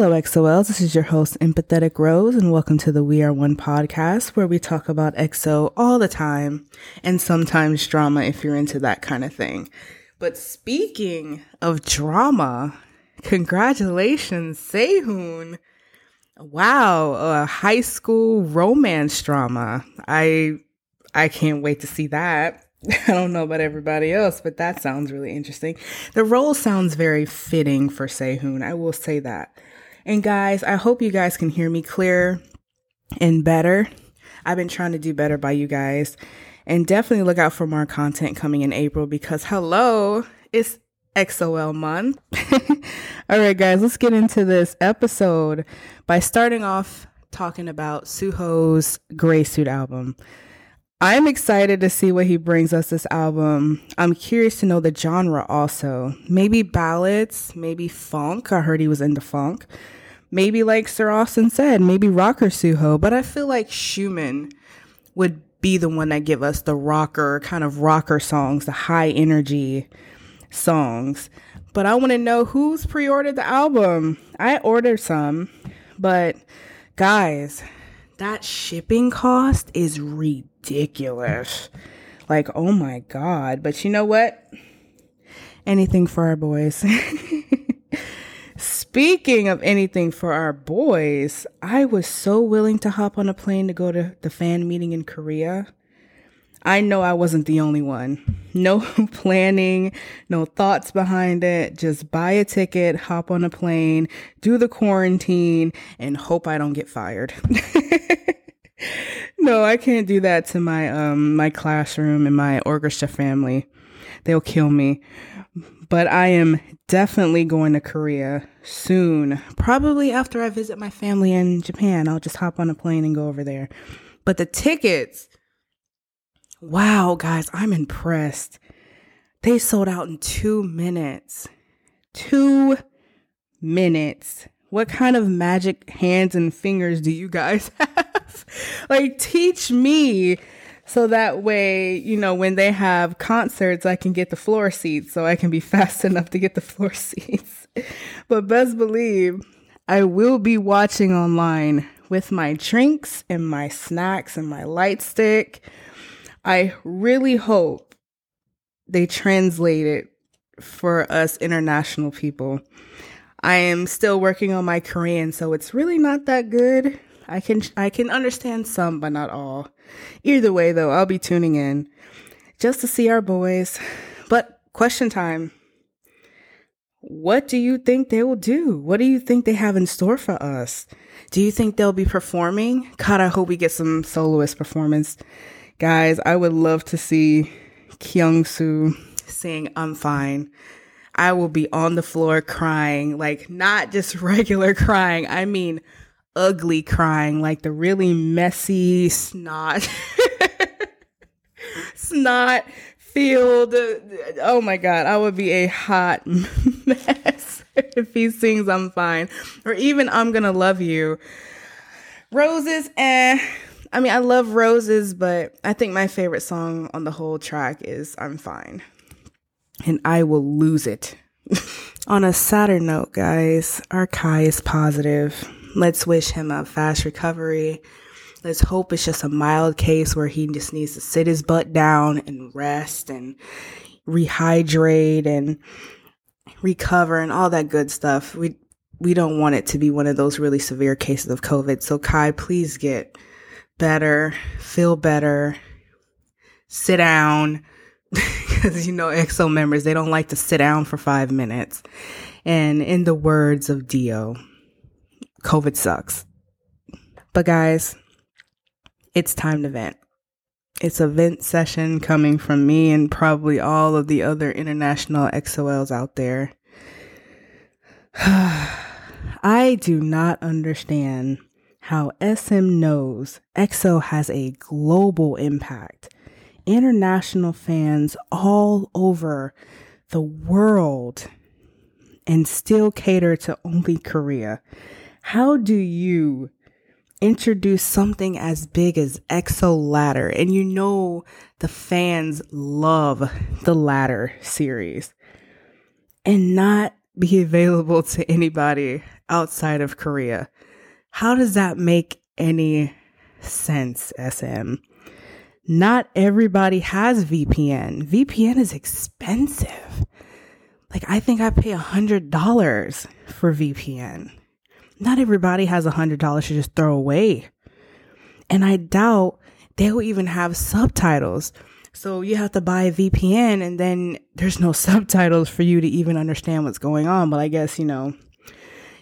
Hello, EXO-Ls. This is your host, Empathetic Rose, and welcome to the We Are One podcast, where we talk about EXO all the time and sometimes drama if you're into that kind of thing. But speaking of drama, congratulations, Sehun. Wow, a high school romance drama. I I can't wait to see that. I don't know about everybody else, but that sounds really interesting. The role sounds very fitting for Sehun. I will say that. And guys, I hope you guys can hear me clear and better. I've been trying to do better by you guys. And definitely look out for more content coming in April because hello, it's EXO-L month. All right, guys, let's get into this episode by starting off talking about Suho's Grey Suit album. I'm excited to see what he brings us this album. I'm curious to know the genre also. Maybe ballads, maybe funk. I heard he was into funk. Maybe like Sir Austin said, maybe rocker Suho, but I feel like Xiumin would be the one that give us the rocker kind of rocker songs, the high energy songs. But I want to know who's pre-ordered the album. I ordered some, but guys, that shipping cost is ridiculous. Like, oh my God. But you know what? Anything for our boys. Speaking of anything for our boys, I was so willing to hop on a plane to go to the fan meeting in Korea. I know I wasn't the only one. No planning, no thoughts behind it. Just buy a ticket, hop on a plane, do the quarantine, and hope I don't get fired. no, I can't do that to my um my classroom and my orchestra family. They'll kill me. But I am definitely going to Korea soon. Probably after I visit my family in Japan. I'll just hop on a plane and go over there. But the tickets, wow, guys, I'm impressed. They sold out in two minutes. Two minutes. What kind of magic hands and fingers do you guys have? like, teach me so that way, you know, when they have concerts, I can get the floor seats so I can be fast enough to get the floor seats. but best believe I will be watching online with my drinks and my snacks and my light stick. I really hope they translate it for us international people. I am still working on my Korean, so it's really not that good. I can I can understand some, but not all. Either way, though, I'll be tuning in just to see our boys. But question time. What do you think they will do? What do you think they have in store for us? Do you think they'll be performing? God, I hope we get some soloist performance. Guys, I would love to see Kyung Soo sing I'm Fine. I will be on the floor crying, like not just regular crying. I mean, ugly crying, like the really messy snot, snot filled. Oh my God, I would be a hot mess if he sings I'm Fine or even I'm Gonna Love You. Roses, eh. I mean, I love roses, but I think my favorite song on the whole track is I'm Fine and I will lose it. On a sadder note, guys, our Kai is positive. Let's wish him a fast recovery. Let's hope it's just a mild case where he just needs to sit his butt down and rest and rehydrate and recover and all that good stuff. We we don't want it to be one of those really severe cases of COVID. So Kai, please get better, feel better, sit down because you know EXO members they don't like to sit down for five minutes. And in the words of Dio, COVID sucks. But guys, it's time to vent. It's a vent session coming from me and probably all of the other international EXO-Ls out there. I do not understand how SM knows EXO has a global impact international fans all over the world and still cater to only Korea. How do you introduce something as big as EXO Ladder? And you know the fans love the Ladder series and not be available to anybody outside of Korea. How does that make any sense, SM? Not everybody has VPN. VPN is expensive. Like, I think I pay a $100 for VPN. Not everybody has a $100 to just throw away. And I doubt they'll even have subtitles. So you have to buy a VPN and then there's no subtitles for you to even understand what's going on. But I guess, you know,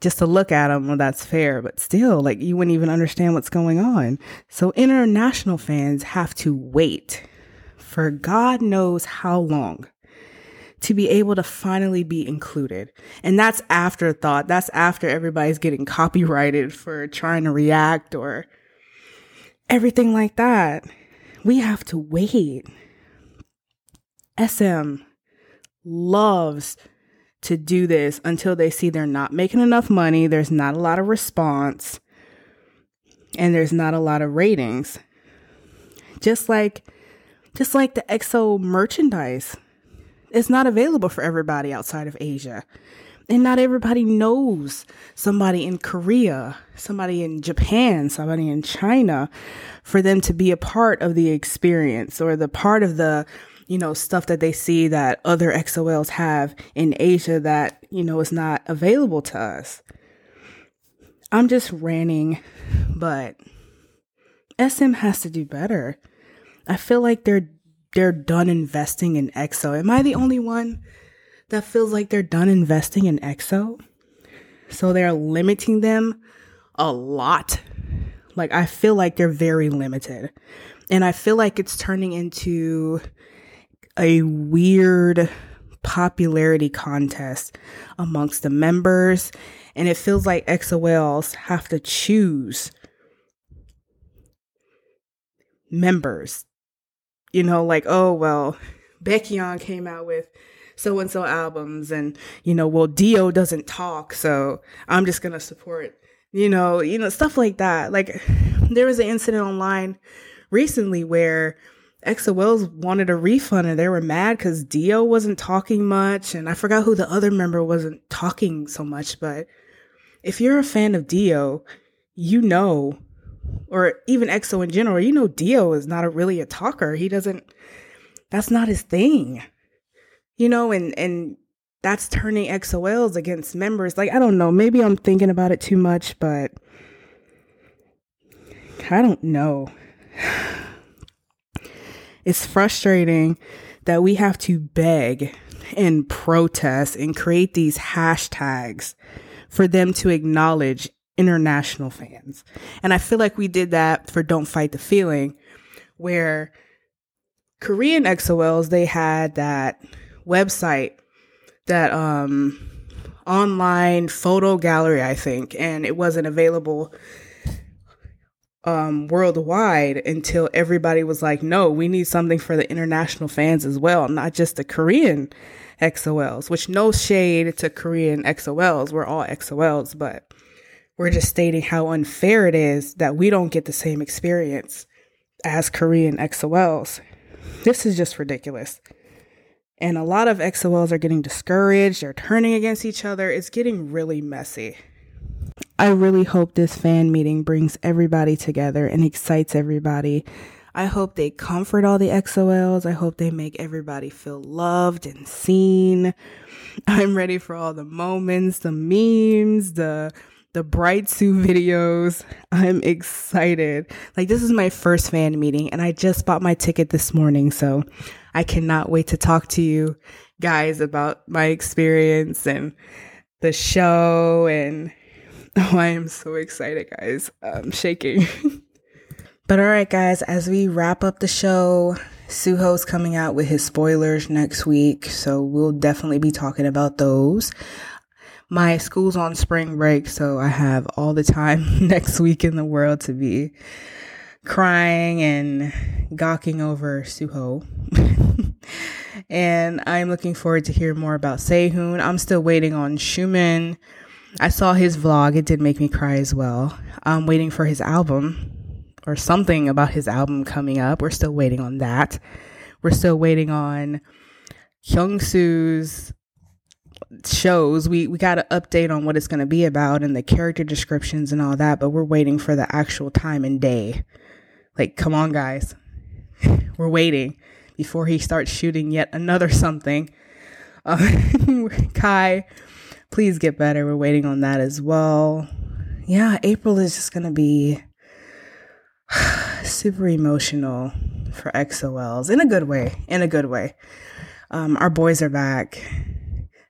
just to look at them, well, that's fair. But still, like, you wouldn't even understand what's going on. So international fans have to wait for God knows how long to be able to finally be included. And that's afterthought. That's after everybody's getting copyrighted for trying to react or everything like that. We have to wait. SM loves to do this until they see they're not making enough money, there's not a lot of response, and there's not a lot of ratings. Just like just like the EXO merchandise. It's not available for everybody outside of Asia. And not everybody knows somebody in Korea, somebody in Japan, somebody in China for them to be a part of the experience or the part of the you know, stuff that they see that other EXO-Ls have in Asia that, you know, is not available to us. I'm just ranting, but SM has to do better. I feel like they're they're done investing in EXO. Am I the only one that feels like they're done investing in EXO? So they're limiting them a lot. Like I feel like they're very limited. And I feel like it's turning into a weird popularity contest amongst the members. And it feels like EXO-Ls have to choose members. You know, like, oh, well, Baekhyun came out with so and so albums, and, you know, well, Dio doesn't talk, so I'm just going to support, you know, you know, stuff like that. Like, there was an incident online recently where EXO-Ls wanted a refund and they were mad because Dio wasn't talking much. And I forgot who the other member wasn't talking so much. But if you're a fan of Dio, you know, or even EXO in general, you know, Dio is not a, really a talker. He doesn't, that's not his thing. You know, and, and that's turning EXO-Ls against members. Like, I don't know. Maybe I'm thinking about it too much, but I don't know. It's frustrating that we have to beg and protest and create these hashtags for them to acknowledge international fans. And I feel like we did that for Don't Fight the Feeling, where Korean EXO-Ls, they had that website, that um online photo gallery, I think, and it wasn't available um, worldwide until everybody was like, no, we need something for the international fans as well, not just the Korean EXO-Ls, which no shade to Korean EXO-Ls. We're all EXO-Ls, but we're just stating how unfair it is that we don't get the same experience as Korean EXO-Ls. This is just ridiculous. And a lot of EXO-Ls are getting discouraged, they're turning against each other. It's getting really messy. I really hope this fan meeting brings everybody together and excites everybody. I hope they comfort all the EXO-Ls. I hope they make everybody feel loved and seen. I'm ready for all the moments, the memes, the the bright Sue videos. I'm excited. Like this is my first fan meeting and I just bought my ticket this morning, so I cannot wait to talk to you guys about my experience and the show and Oh, I am so excited, guys. I'm shaking. but all right, guys, as we wrap up the show, Suho's coming out with his spoilers next week, so we'll definitely be talking about those. My school's on spring break, so I have all the time next week in the world to be crying and gawking over Suho. and I'm looking forward to hear more about Sehun. I'm still waiting on Xiumin I saw his vlog. It did make me cry as well. I'm waiting for his album or something about his album coming up. We're still waiting on that. We're still waiting on Kyungsoo's shows. We we got an update on what it's going to be about and the character descriptions and all that, but we're waiting for the actual time and day. Like, come on, guys, we're waiting before he starts shooting yet another something. Uh, Kai, please get better. We're waiting on that as well. Yeah, April is just going to be super emotional for EXO-Ls in a good way. In a good way. Um, our boys are back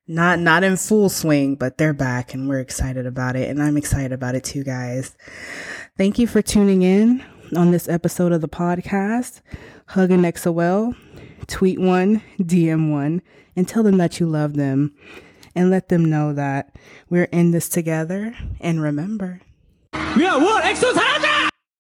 not not in full swing, but they're back and we're excited about it and I'm excited about it too, guys. Thank you for tuning in on this episode of the podcast. Hug an EXO-L, tweet one, DM one, and tell them that you love them and let them know that we're in this together and remember. Yeah, what? Exo's